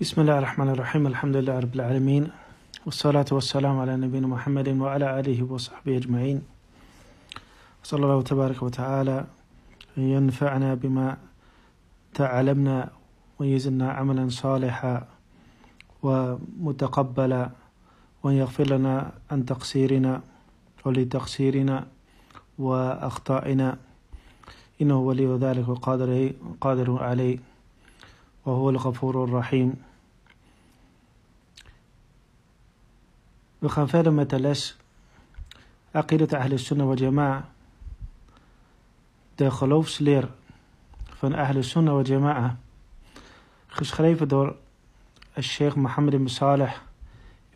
بسم الله الرحمن الرحيم الحمد لله رب العالمين والصلاة والسلام على نبينا محمد وعلى آله وصحبه أجمعين صلى الله تبارك وتعالى ينفعنا بما تعلمنا ويزدنا عملا صالحا ومتقبلا وأن يغفر لنا عن تقصيرنا ولتقصيرنا وأخطائنا إنه ولي ذلك وقادر قادر عليه وهو الغفور الرحيم We gaan verder met de les Aqidat Ahl Sunnah wa Jama'a. De geloofsleer van Ahl Sunnah wa Jama'a. Geschreven door Sheikh Mohammed ibn Saleh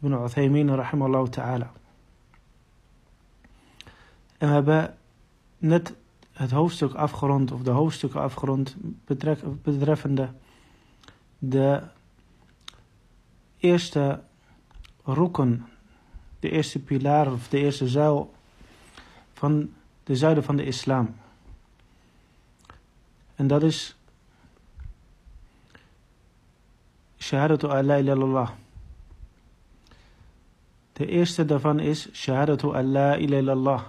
ibn Uthaymin rahimahullah ta'ala. En we hebben net het hoofdstuk afgerond, of de hoofdstukken afgerond, betreffende de eerste roeken de eerste pilaar of de eerste zuil van de zuiden van de islam. En dat is Shahadatu Allah ilallah. De eerste daarvan is Shahadatu Allah ilallah.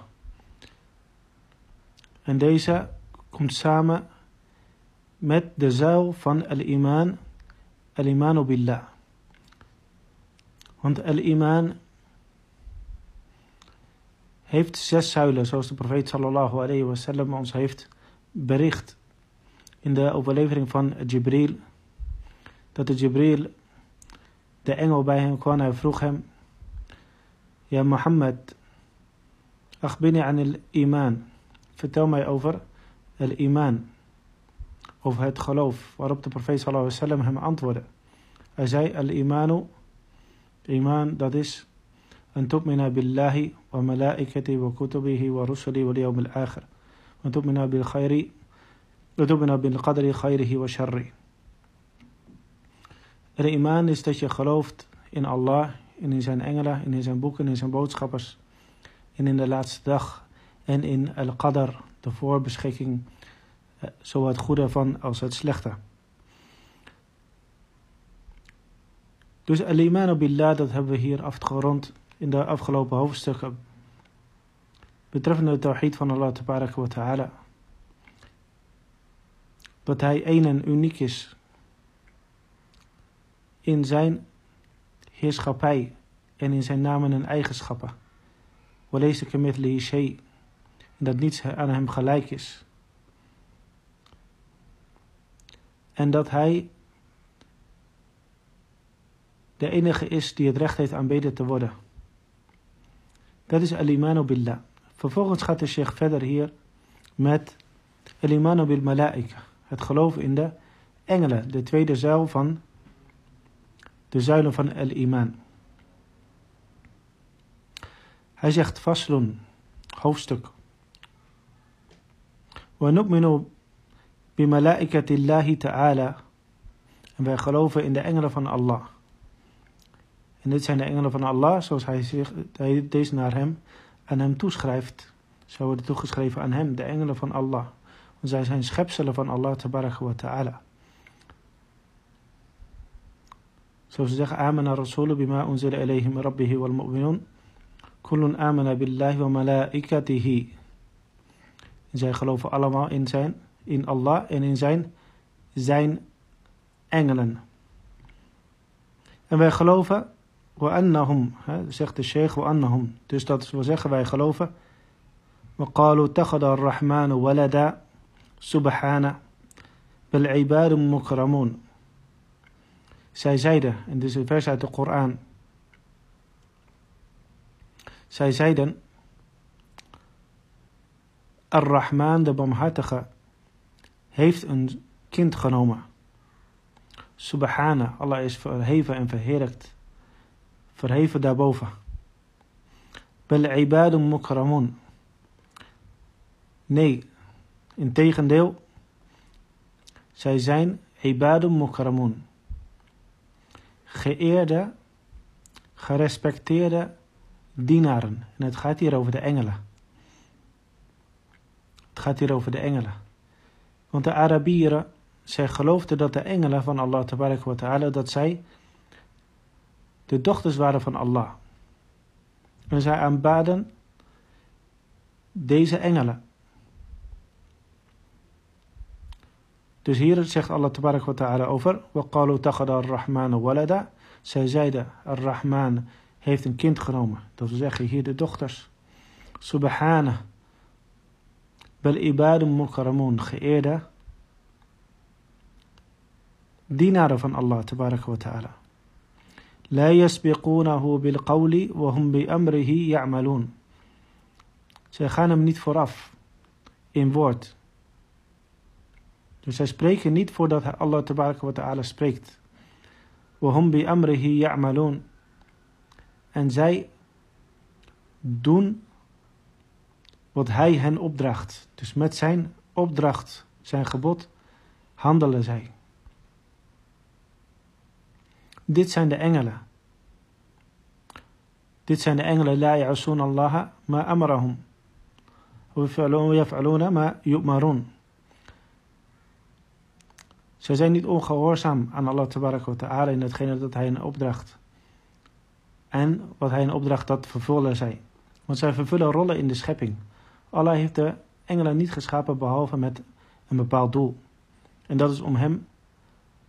En deze komt samen met de zuil van al-iman, al-imanu billah. Want al-iman heeft zes zuilen, zoals de profeet sallallahu alayhi wasallam ons heeft bericht in de overlevering van Jibril. Dat de Jibril, de engel bij hem kwam, hij vroeg hem, Ja Mohammed, akhbini aan el iman. Vertel mij over el iman, over het geloof. Waarop de profeet sallallahu alayhi hem antwoordde. Hij zei, al imanu, iman dat is, en tu'mina billahi وملائكته وكتبه ورسله واليوم الآخر وتؤمن بالخير وتؤمن بالقدر خيره وشره De iman is dat je gelooft in Allah, en in zijn engelen, en in zijn boeken, in zijn boodschappers, en in de laatste dag, en in al-qadar, de voorbeschikking, zowel het goede van als het slechte. Dus al-iman billah, dat hebben we hier afgerond in de afgelopen hoofdstukken betreffende de tawhid van Allah ta'ala. Dat hij één en uniek is in zijn heerschappij en in zijn namen en eigenschappen. Walees de shay. En dat niets aan hem gelijk is. En dat hij de enige is die het recht heeft aanbeden te worden. Dat is al-imanu billah. Vervolgens gaat de sheikh verder hier met al-imanu bil malaika. Het geloof in de engelen. De tweede zuil van de zuilen van al-iman. Hij zegt faslun, hoofdstuk. Wa nu'minu bi malaikatillahi ta'ala. En wij geloven in de engelen van Allah. En dit zijn de engelen van Allah, zoals hij, zich, hij deze naar hem aan hem toeschrijft. Ze worden toegeschreven aan hem, de engelen van Allah. Want zij zijn schepselen van Allah wa ta'ala. Zoals ze zeggen, amana rasulu bima unzila ilayhim rabbihi wal mu'minun. Kullun amana billahi wa malaikatihi. Zij geloven allemaal in zijn, in Allah en in zijn, zijn engelen. En wij geloven وأنهم zegt de sheikh وأنهم dus dat wil zeggen wij geloven وقالوا اتخذ الرحمن ولدا سبحانه بل عباد مكرمون zij zeiden en dit is een vers uit de Koran zij zeiden Ar-Rahman de Barmhartige heeft een kind genomen Subhana, Allah is verheven en verheerlijkt verheven daarboven. Bel ibadun mukramun. Nee, in tegendeel, zij zijn ibadun mukramun. Geëerde, gerespecteerde dienaren. En het gaat hier over de engelen. Het gaat hier over de engelen. Want de Arabieren, zij geloofden dat de engelen van Allah wa ta'ala, dat zij de dochters waren van Allah. En zij aanbaden deze engelen. Dus hier zegt Allah wa ta'ala over, وَقَالُوا تَخَدَ الرَّحْمَانُ وَلَدًا Zij zeiden, Ar-Rahman heeft een kind genomen. Dat wil zeggen, hier de dochters. Subhana. Bel ibadum mukaramun, geëerde dienaren van Allah tabaraka wa ta'ala. Qawli wa hum bi amrihi ya'malun. Zij gaan hem niet vooraf in woord. Dus zij spreken niet voordat Allah wa ta'ala spreekt. Wa hum bi amrihi. En zij doen wat hij hen opdracht. Dus met zijn opdracht, zijn gebod, handelen zij. Dit zijn de engelen. Dit zijn de engelen, la ya'asun Allah ma amarahum. Yaf'aluna ma yu'marun. Zij zijn niet ongehoorzaam aan Allah wa ta'ala in hetgene dat hij een opdracht. En wat hij een opdracht dat vervullen zij. Want zij vervullen rollen in de schepping. Allah heeft de engelen niet geschapen behalve met een bepaald doel. En dat is om hem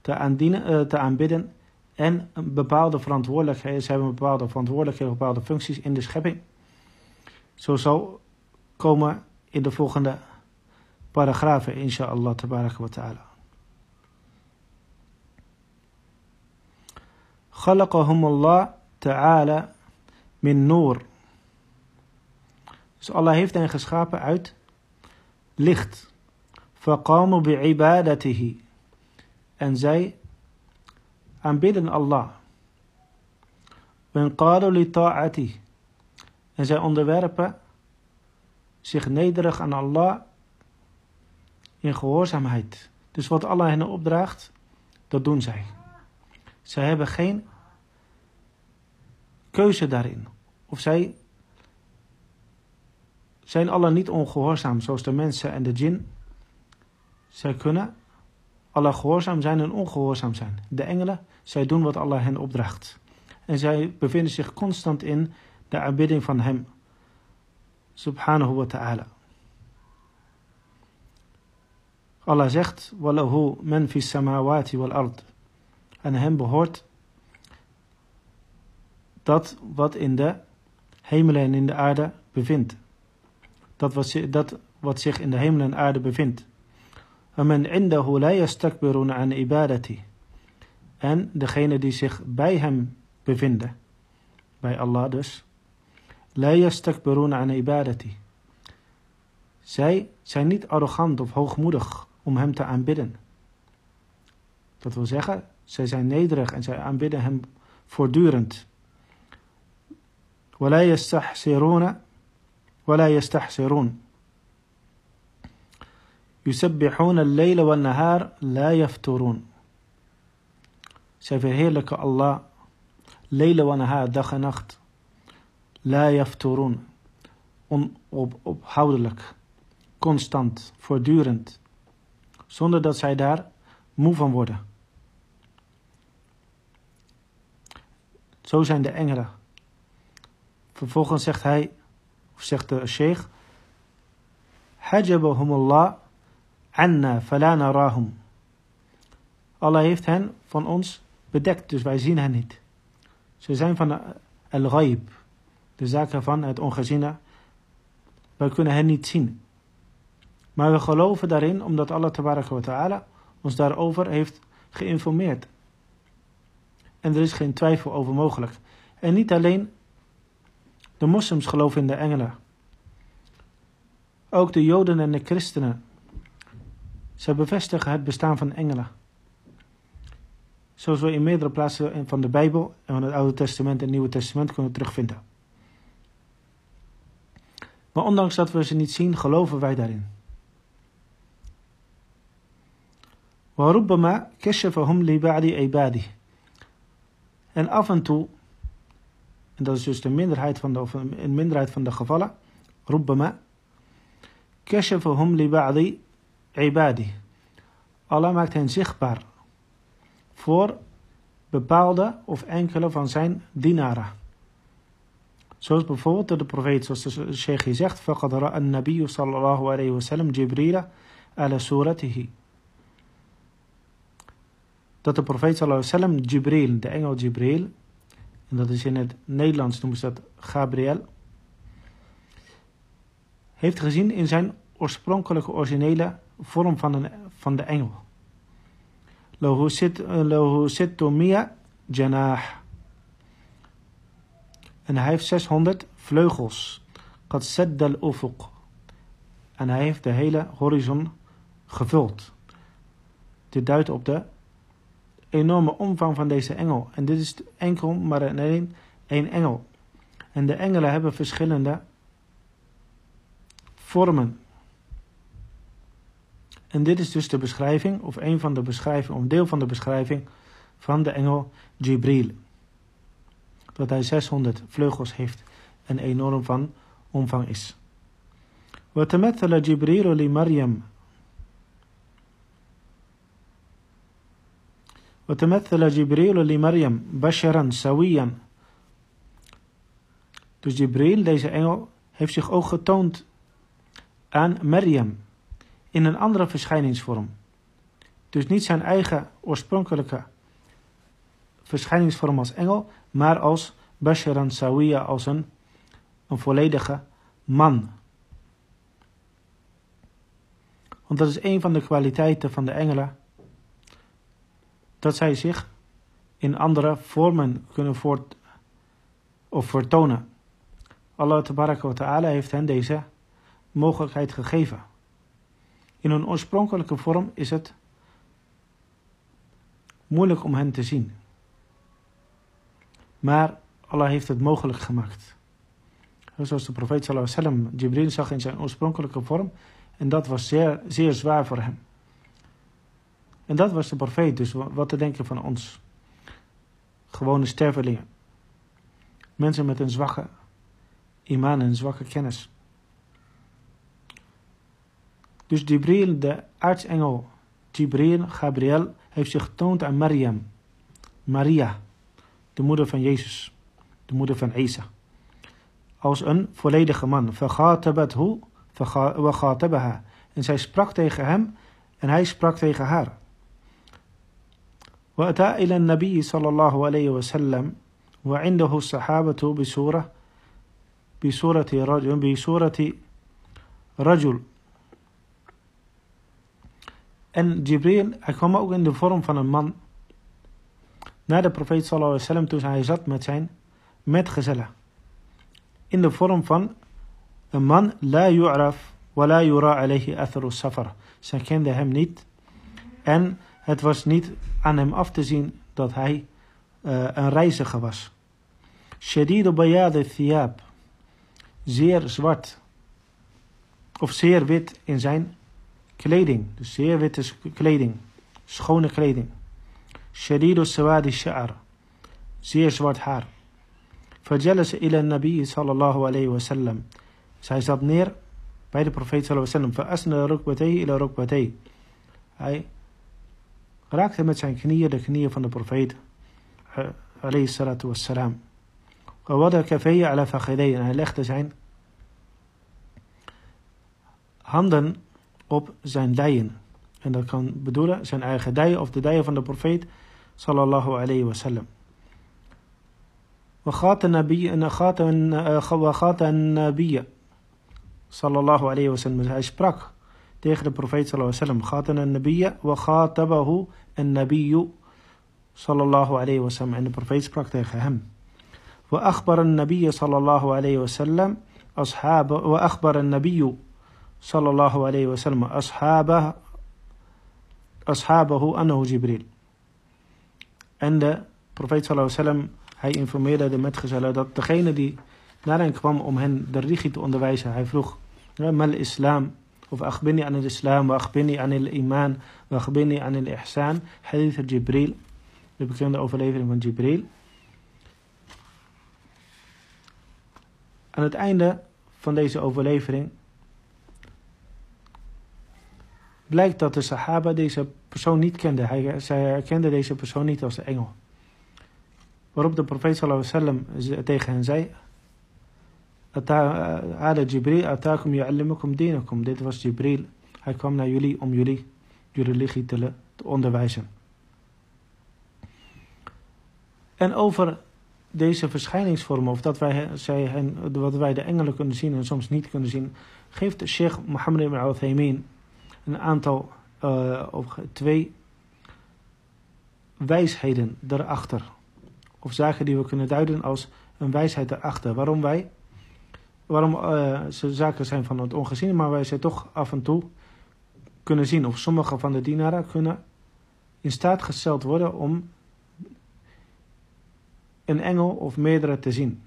te, eh, te aanbidden en een bepaalde verantwoordelijkheden. Ze hebben bepaalde verantwoordelijkheden, bepaalde functies in de schepping. Zo zal komen in de volgende paragrafen, inshallah, tabarak wa ta'ala. خلقهم الله تعالى min noor. Dus Allah heeft hen geschapen uit licht. فقاموا بعبادته. En zij aanbidden Allah. En zij onderwerpen zich nederig aan Allah in gehoorzaamheid. Dus wat Allah hen opdraagt, dat doen zij. Zij hebben geen keuze daarin. Of zij zijn Allah niet ongehoorzaam, zoals de mensen en de jin. Zij kunnen Allah gehoorzaam zijn en ongehoorzaam zijn. De engelen, zij doen wat Allah hen opdraagt. En zij bevinden zich constant in de aanbidding van hem. Subhanahu wa ta'ala. Allah zegt, Wallahu men fi samawati wal ard. En hem behoort dat wat in de hemelen en in de aarde bevindt. Dat wat, dat wat zich in de hemel en aarde bevindt. En degene die zich bij hem bevinden, bij Allah dus, la yastakbiruna an ibadati. Zij zijn niet arrogant of hoogmoedig om hem te aanbidden. Dat wil zeggen, zij zijn nederig en zij aanbidden hem voortdurend. ولا يستحسرون ولا يستحسرون Yusabbihuna al-layla wa nahar la yafturun. Zij verheerlijken Allah. Layla wa nahar, dag en nacht. La. Onophoudelijk. Constant. Voortdurend. Zonder dat zij daar moe van worden. Zo zijn de engelen. Vervolgens zegt hij, of zegt de sheikh, Hajabahumullah anna falana rahum. Allah heeft hen van ons bedekt, dus wij zien hen niet. Ze zijn van al-ghaib, de zaken van het ongeziene. Wij kunnen hen niet zien. Maar we geloven daarin omdat Allah wa ta'ala ons daarover heeft geïnformeerd. En er is geen twijfel over mogelijk. En niet alleen de moslims geloven in de engelen. Ook de joden en de christenen. Ze bevestigen het bestaan van engelen. Zoals we in meerdere plaatsen van de Bijbel en van het Oude Testament en het Nieuwe Testament kunnen terugvinden. Maar ondanks dat we ze niet zien, geloven wij daarin. وربما كشفهم لبعض عباده en af en toe, en dat is dus de minderheid van de, of een minderheid van de gevallen, ربما كشفهم لبعض عباده Allah maakt hen zichtbaar voor bepaalde of enkele van zijn dienaren. Zoals bijvoorbeeld de profeet, zoals de sheikh hier zegt, فَقَدْ رَأَ النَّبِيُّ sallallahu alayhi wa sallam Jibrila ala suratihi. Dat de profeet sallallahu alayhi wa sallam Jibril, de engel Jibril, en dat is in het Nederlands noemen ze dat Gabriel, heeft gezien in zijn oorspronkelijke originele vorm van, een, van de engel. Lahu sittu mi'a janah. En hij heeft 600 vleugels. Qad al-ufuq. En hij heeft de hele horizon gevuld. Dit duidt op de enorme omvang van deze engel. En dit is enkel maar alleen één engel. En de engelen hebben verschillende vormen. En dit is dus de beschrijving, of een van de beschrijvingen, of een deel van de beschrijving van de engel Jibril. Dat hij 600 vleugels heeft en enorm van omvang is. وتمثل جبريل لمريم وتمثل جبريل لمريم بشرا سويا Dus Jibril, deze engel, heeft zich ook getoond aan Maryam in een andere verschijningsvorm. Dus niet zijn eigen oorspronkelijke verschijningsvorm als engel, maar als Basharan Sawiya, als een, volledige man. Want dat is een van de kwaliteiten van de engelen, dat zij zich in andere vormen kunnen voort, of vertonen. Allah ta'ala heeft hen deze mogelijkheid gegeven. In hun oorspronkelijke vorm is het moeilijk om hen te zien. Maar Allah heeft het mogelijk gemaakt. Zoals de profeet sallallahu alaihi wasallam Jibril zag in zijn oorspronkelijke vorm. En dat was zeer, zeer zwaar voor hem. En dat was de profeet. Dus wat te denken van ons. Gewone stervelingen. Mensen met een zwakke iman en zwakke kennis. Dus Jibril, de aartsengel Jibril, Gabriel, heeft zich getoond aan Maryam. Maria, de moeder van Jezus, de moeder van Isa. Als een volledige man. Vergatabathu, vergatabaha. En zij sprak tegen hem en hij sprak tegen haar. وأتى إلى النبي صلى الله عليه وسلم وعنده الصحابة بسورة بسورة رجل بسورة رجل En Jibril, hij kwam ook in de vorm van een man. Naar de profeet sallallahu alaihi wasallam toen hij zat met zijn metgezellen. In de vorm van een man, la yu'raf wa la yura alayhi atharu safar. Zij kenden hem niet. En het was niet aan hem af te zien dat hij uh, een reiziger was. Shadidu bayad thiyab. Zeer zwart. Of zeer wit in zijn kleding, dus zeer witte kleding, schone kleding. Shadidu sawadi sha'r, zeer zwart haar. Fajalas ila nabi sallallahu alayhi wa sallam. Zij zat neer bij de profeet sallallahu alayhi wa sallam. Fa'asna rukbatay ila rukbatay. Hij raakte met zijn knieën de knieën van de profeet alayhi salatu wassalam. ووضع كفيه على فخذيه en hij legde zijn handen op zijn dijen. En dat kan bedoelen zijn eigen dijen of de dijen van de profeet sallallahu alayhi wa sallam. وخات النبي وخات النبي صلى الله عليه وسلم hij sprak tegen de profeet sallallahu alayhi wa sallam خات النبي وخاطبه النبي صلى الله عليه وسلم en de profeet sprak tegen hem وأخبر النبي صلى الله عليه وسلم أصحاب وأخبر النبي sallallahu alayhi wa sallam ashaba, ashabahu annahu Jibril. En de profeet sallallahu alayhi wa sallam, hij informeerde de metgezellen dat degene die naar hen kwam om hen de religie te onderwijzen, hij vroeg, mal islam, of akhbini an al-islam, wa akhbini an al-iman, wa akhbini an al-ihsan, hadith Jibril, de bekende overlevering van Jibril. Aan het einde van deze overlevering blijkt dat de Sahaba deze persoon niet kende. Hij, zij herkende deze persoon niet als de engel. Waarop de profeet sallallahu tegen hen zei... Ada Jibril atakum ya'allimukum dinakum. Dit was Jibril. Hij kwam naar jullie om jullie je religie te, te onderwijzen. En over deze verschijningsvormen, of dat wij, wat wij de engelen kunnen zien en soms niet kunnen zien, geeft Sheikh Mohammed ibn al-Uthaymin een aantal, uh, of twee wijsheden daarachter. Of zaken die we kunnen duiden als een wijsheid daarachter. Waarom wij, waarom uh, ze zaken zijn van het ongezien, maar wij ze toch af en toe kunnen zien. Of sommige van de dienaren kunnen in staat gesteld worden om een engel of meerdere te zien.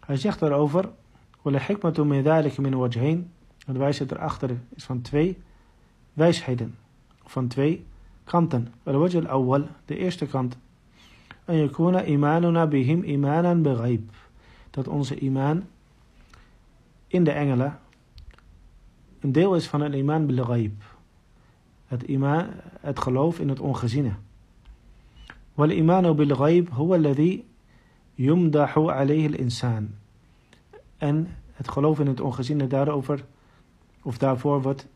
Hij zegt daarover, وَلَحِكْمَةُ مِنْ ذَلِكَ مِنْ وَجْهَيْنِ Het wijsheid erachter is van twee wijsheden, van twee kanten. الوجه الأول, de eerste kant, أن يكون إيماننا بهم إيمانا بغيب. Dat onze imaan in de engelen een deel is van een iman bil ghaib. Het, iman, het geloof in het ongeziene. والإيمان بالغيب هو الذي يمدح عليه الإنسان. En het geloof in het ongeziene daarover, of daarvoor wordt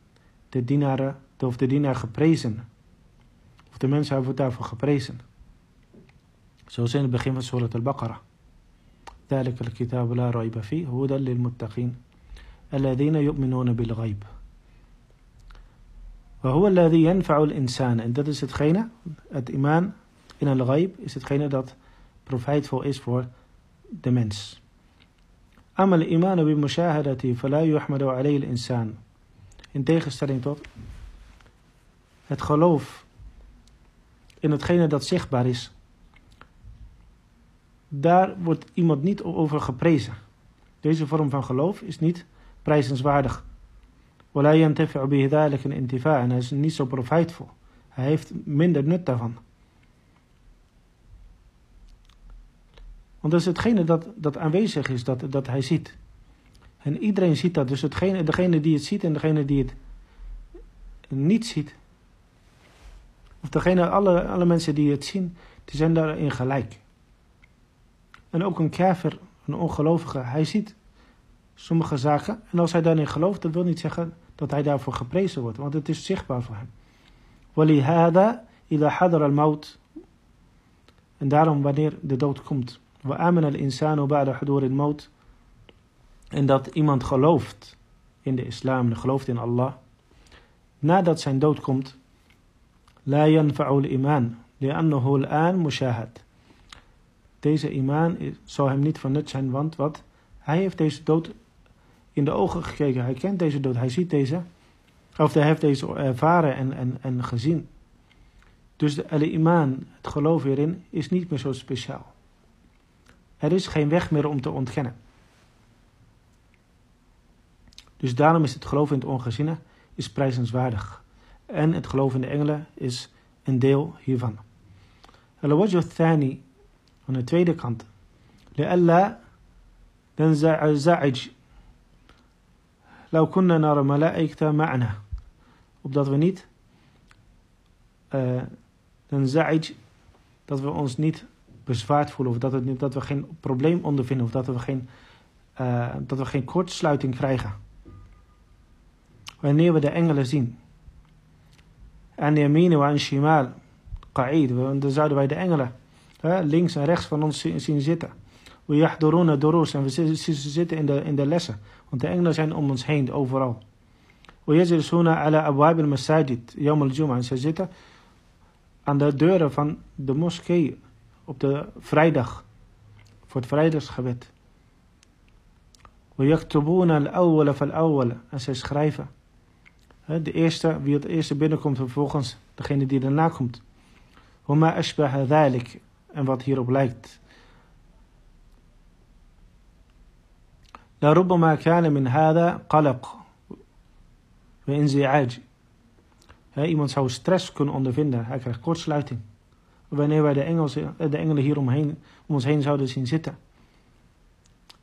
de dienaren, of de dienaar geprezen. Of de mensen wordt daarvoor geprezen. Zoals in het begin van Surat al-Baqarah. ذلك الكتاب لا ريب فيه هدى للمتقين الذين يؤمنون بالغيب وهو الذي ينفع الإنسان en dat is hetgene, het imaan in al-ghaib is hetgene dat profijtvol is voor de mens. Amal iman bi mushahadati fala yuhmadu alayhi al-insan. In tegenstelling tot het geloof in hetgene dat zichtbaar is. Daar wordt iemand niet over geprezen. Deze vorm van geloof is niet prijzenswaardig. En hij is niet zo profijtvol. Hij heeft minder nut daarvan. Want dat is hetgene dat, dat aanwezig is, dat, dat hij ziet. En iedereen ziet dat. Dus hetgene, degene die het ziet en degene die het niet ziet. Of degene, alle, alle mensen die het zien, die zijn daarin gelijk. En ook een kafir, een ongelovige, hij ziet sommige zaken. En als hij daarin gelooft, dat wil niet zeggen dat hij daarvoor geprezen wordt. Want het is zichtbaar voor hem. وَلِهَذَا إِذَا حَضَرَ الْمَوْتِ En daarom wanneer de dood komt. En dat iemand gelooft in de islam, gelooft in Allah. Nadat zijn dood komt. La yanfa'u al-iman. Li'annahu al-aan. Deze iman zou hem niet van nut zijn, want wat? Hij heeft deze dood in de ogen gekeken. Hij kent deze dood, hij ziet deze. Of hij heeft deze ervaren en, en, en gezien. Dus de al-iman, het geloof hierin, is niet meer zo speciaal. Er is geen weg meer om te ontkennen. Dus daarom is het geloof in het ongeziene is prijzenswaardig. En het geloof in de engelen is een deel hiervan. Al-wajh thani van de tweede kant. لألا ننزعج لو كنا نرى ملائكة معنا opdat we niet uh, ننزعج dat we ons niet bezwaard voelen of dat, het, dat we geen probleem ondervinden of dat we geen, uh, dat we geen kortsluiting krijgen. Wanneer we de engelen zien. En yamine wa shimal qa'id, dan zouden wij de engelen links en rechts van ons zien zitten. We durus en we zitten in de, in de lessen. Want de engelen zijn om ons heen, overal. We yajlisuna ala abwab al-masajid, yawm al-jum'ah. En ze zitten aan de deuren van de moskee op de vrijdag. Voor het vrijdagsgebed. We yaktubuna al-awwala fal-awwala. En ze schrijven. De eerste, wie het eerste binnenkomt, vervolgens degene die daarna komt. Huma ashbaha dhalik en wat hierop lijkt. لربما كان من هذا قلق وانزعاج Iemand zou stress kunnen ondervinden. Hij krijgt kortsluiting. Wanneer wij de, Engels, de engelen hier omheen, om ons heen zouden zien zitten.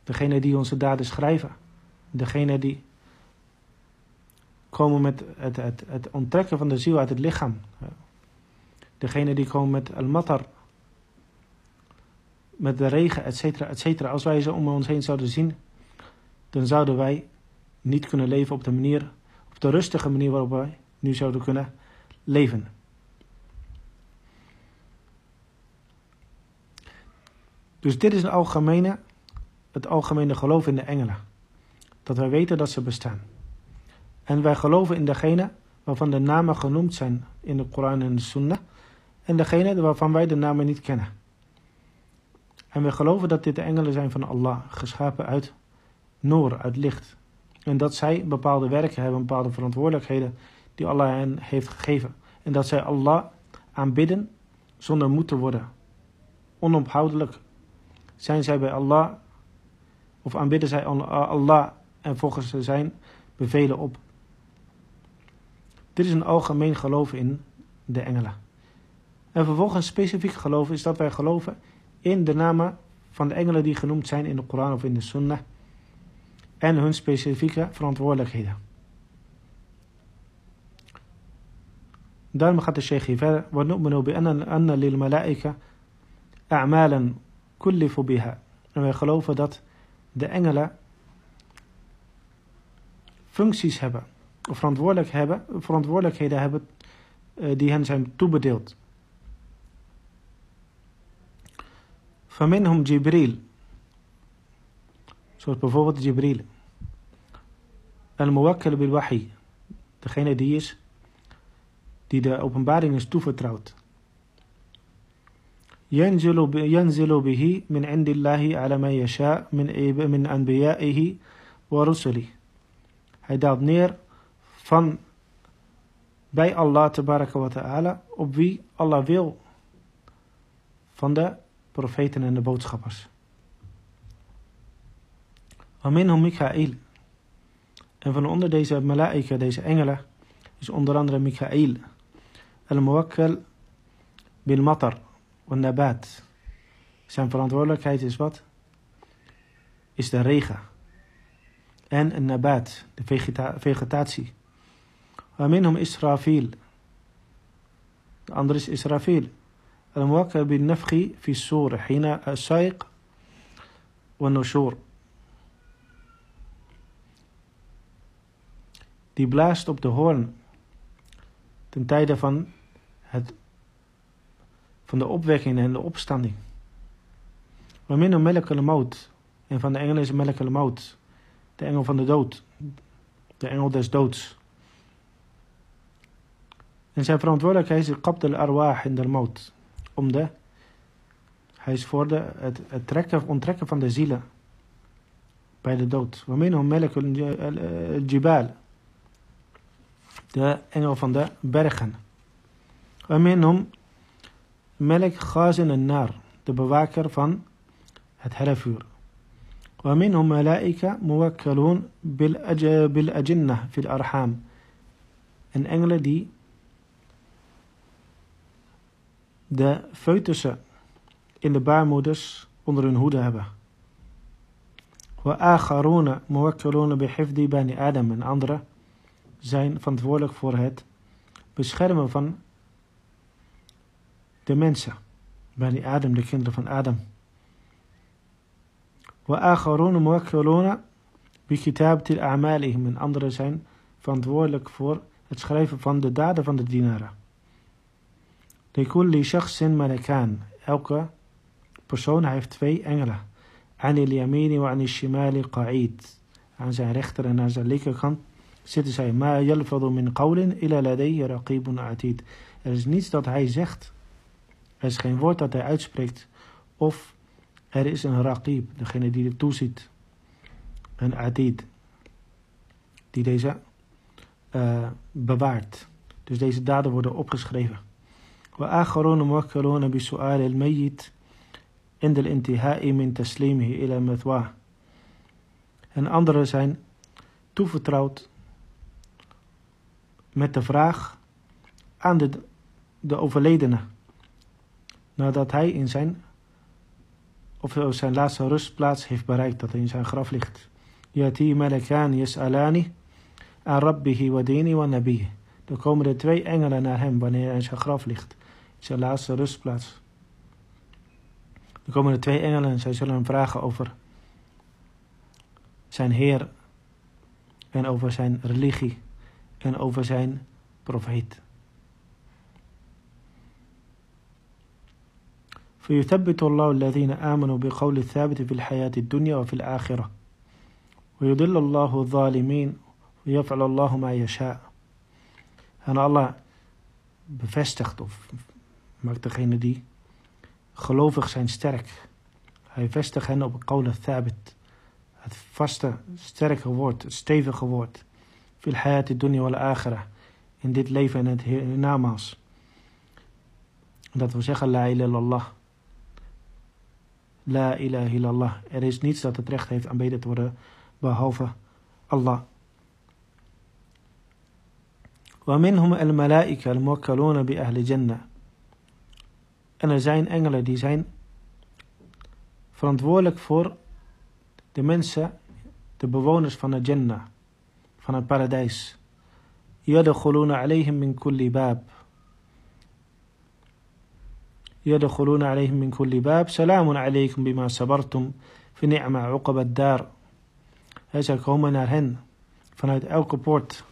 Degene die onze daden schrijven. Degene die komen met het, het, het onttrekken van de ziel uit het lichaam. Degene die komen met al-matar, met de regen, et cetera, et cetera. Als wij ze om ons heen zouden zien, dan zouden wij niet kunnen leven op de manier, op de rustige manier waarop wij nu zouden kunnen leven. Dus dit is een algemene, het algemene geloof in de engelen. Dat wij weten dat ze bestaan. En wij geloven in degene waarvan de namen genoemd zijn in de Koran en de Sunnah. En degene waarvan wij de namen niet kennen. En we geloven dat dit de engelen zijn van Allah, geschapen uit noor, uit licht. En dat zij bepaalde werken hebben, bepaalde verantwoordelijkheden die Allah hen heeft gegeven. En dat zij Allah aanbidden zonder moed te worden. Onophoudelijk zijn zij bij Allah, of aanbidden zij Allah en volgens zijn bevelen op. Dit is een algemeen geloof in de engelen. En vervolgens specifiek geloof is dat wij geloven in de namen van de engelen die genoemd zijn in de Koran of in de Sunnah. En hun specifieke verantwoordelijkheden. Daarom gaat de sheikh hier verder. وَنُؤْمِنُ بِأَنَّ لِلْمَلَائِكَ أَعْمَالًا kullifu biha. En wij geloven dat de engelen functies hebben, of verantwoordelijk hebben, verantwoordelijkheden hebben eh, die hen zijn toebedeeld. Faminhum Jibril. Zoals bijvoorbeeld Jibril. Al-Muwakkil bil Wahi. Degene die is, die de openbaring is toevertrouwd. ينزل به من عند الله على ما يشاء من من أنبيائه ورسله hij daalt neer van bij Allah tabaraka wa ta'ala op wie Allah wil van de profeten en de boodschappers. Aminhum Mikael. En van onder deze malaika, deze engelen, is onder andere Mikael. Al-Muwakkal bil matar wa nabat. Zijn verantwoordelijkheid is wat? Is de regen. En een nabat, de vegeta vegetatie. Aminhum Israfil. De andere is Israfil. الموكل بالنفخ في السور حين السائق والنشور die blaast op de hoorn ten tijde van, het, van de opwekking en de opstanding. Waarmin melk mout en van de engel is melk mout, de engel van de dood, de engel des doods. En zijn verantwoordelijkheid is qabt al-arwah in de mout om de, hij is voor de, het, het trekken, onttrekken van de zielen bij de dood. Waminhum melek al-jibal, de engel van de bergen. Waminhum melek gazin en-nar, de bewaker van het hellevuur. ومنهم ملائكة موكلون بالأجنة في الأرحام en engelen die de foetussen in de baarmoeders onder hun hoede hebben. وآخرون موكلون بحفظ bani Adam en anderen zijn verantwoordelijk voor het beschermen van de mensen. Bani Adam, de kinderen van Adam. وآخرون موكلون بكتابة أعمالهم en anderen zijn verantwoordelijk voor het schrijven van de daden van de dienaren. لكل شخص ملكان elke persoon heeft twee engelen عن اليمين وعن الشمال قعيد aan zijn rechter en aan zijn linkerkant zitten zij ما يلفظ من قول إلى لديه رقيب عتيد er is niets dat hij zegt er is geen woord dat hij uitspreekt of er is een raqib degene die er toeziet een atid die deze uh, bewaart dus deze daden worden opgeschreven وآخرون موكلون بسؤال الميت عند الانتهاء من تسليمه إلى مثواه. En anderen zijn toevertrouwd met de vraag aan de, de overledene. Nadat hij in zijn, of zijn laatste rustplaats heeft bereikt, dat hij in zijn graf ligt. Yati malakan yas'alani aan rabbihi wa dini wa nabihi. Dan komen er twee engelen naar hem wanneer hij in zijn graf ligt. Zijn laatste rustplaats. Dan komen er twee engelen en zij zullen hem vragen over zijn Heer en over zijn religie en over zijn profeet. فيثبت الله الذين آمنوا بقول الثابت في الحياة الدنيا وفي الآخرة ويضل الله الظالمين ويفعل الله ما يشاء En Allah bevestigt of maakt degene die gelovig zijn sterk. Hij vestigt hen op qawl thabit. Het vaste, sterke woord, het stevige woord. Fil hayat dunya wal akhirah. In dit leven en het hiernamaals. Dat we zeggen la ilaha illallah. La ilaha illallah. Er is niets dat het recht heeft aanbeden te worden behalve Allah. ومنهم الملائكة الموكلون بأهل جنة. En er zijn engelen die zijn verantwoordelijk voor de mensen, de bewoners van de Jannah, van het paradijs. يدخلون عليهم من كل باب يدخلون عليهم من كل باب سلام عليكم بما صبرتم فنعم عقب الدار Hij zou komen naar hen vanuit elke poort.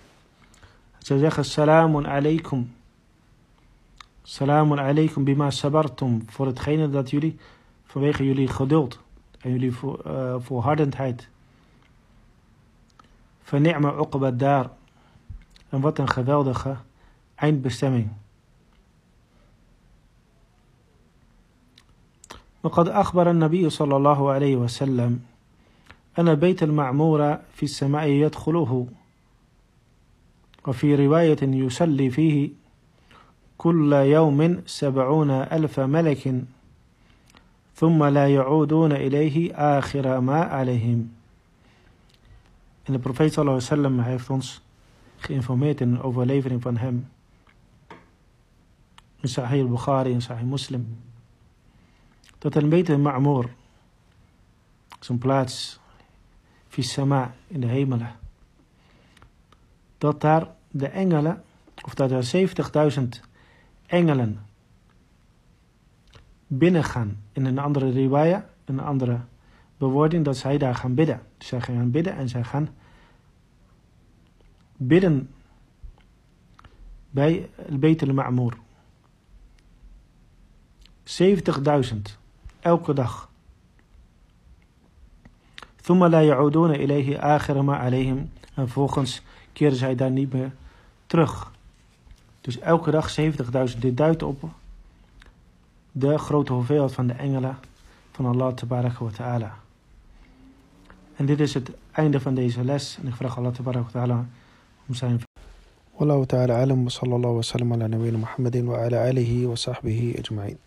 Hij zou zeggen salamun alaikum. Salamun alaikum bima sabartum. Voor hetgene dat jullie, vanwege jullie geduld en jullie voor, uh, volhardendheid. Verni'ma uqba daar. En wat een geweldige eindbestemming. وقد أخبر النبي صلى الله عليه وسلم أن بيت المعمور في السماء يدخله وفي رواية يصلي فيه كل يوم سبعون ألف ملك ثم لا يعودون إليه آخر ما عليهم En de profeet sallallahu alaihi wasallam heeft ons geïnformeerd in een overlevering van hem. In Sahih al-Bukhari en Sahih Muslim. Dat een beetje Ma'mur, zo'n plaats, in de hemelen. Dat daar de engelen, of dat er 70.000 engelen binnengaan. In een andere riwaya, een andere bewoording, dat zij daar gaan bidden. Dus zij gaan bidden en zij gaan bidden bij het Beit al-Ma'mur. 70.000 elke dag. ثم لا يعودون إليه آخر ما عليهم en vervolgens keren zij daar niet meer terug. Dus elke dag 70.000. Dit duidt op de grote hoeveelheid van de engelen van Allah tabaraka wa ta'ala. En dit is het einde van deze les. En ik vraag Allah tabaraka wa ta'ala om zijn... والله تعالى أعلم وصلى الله وسلم على نبينا محمد وعلى آله وصحبه أجمعين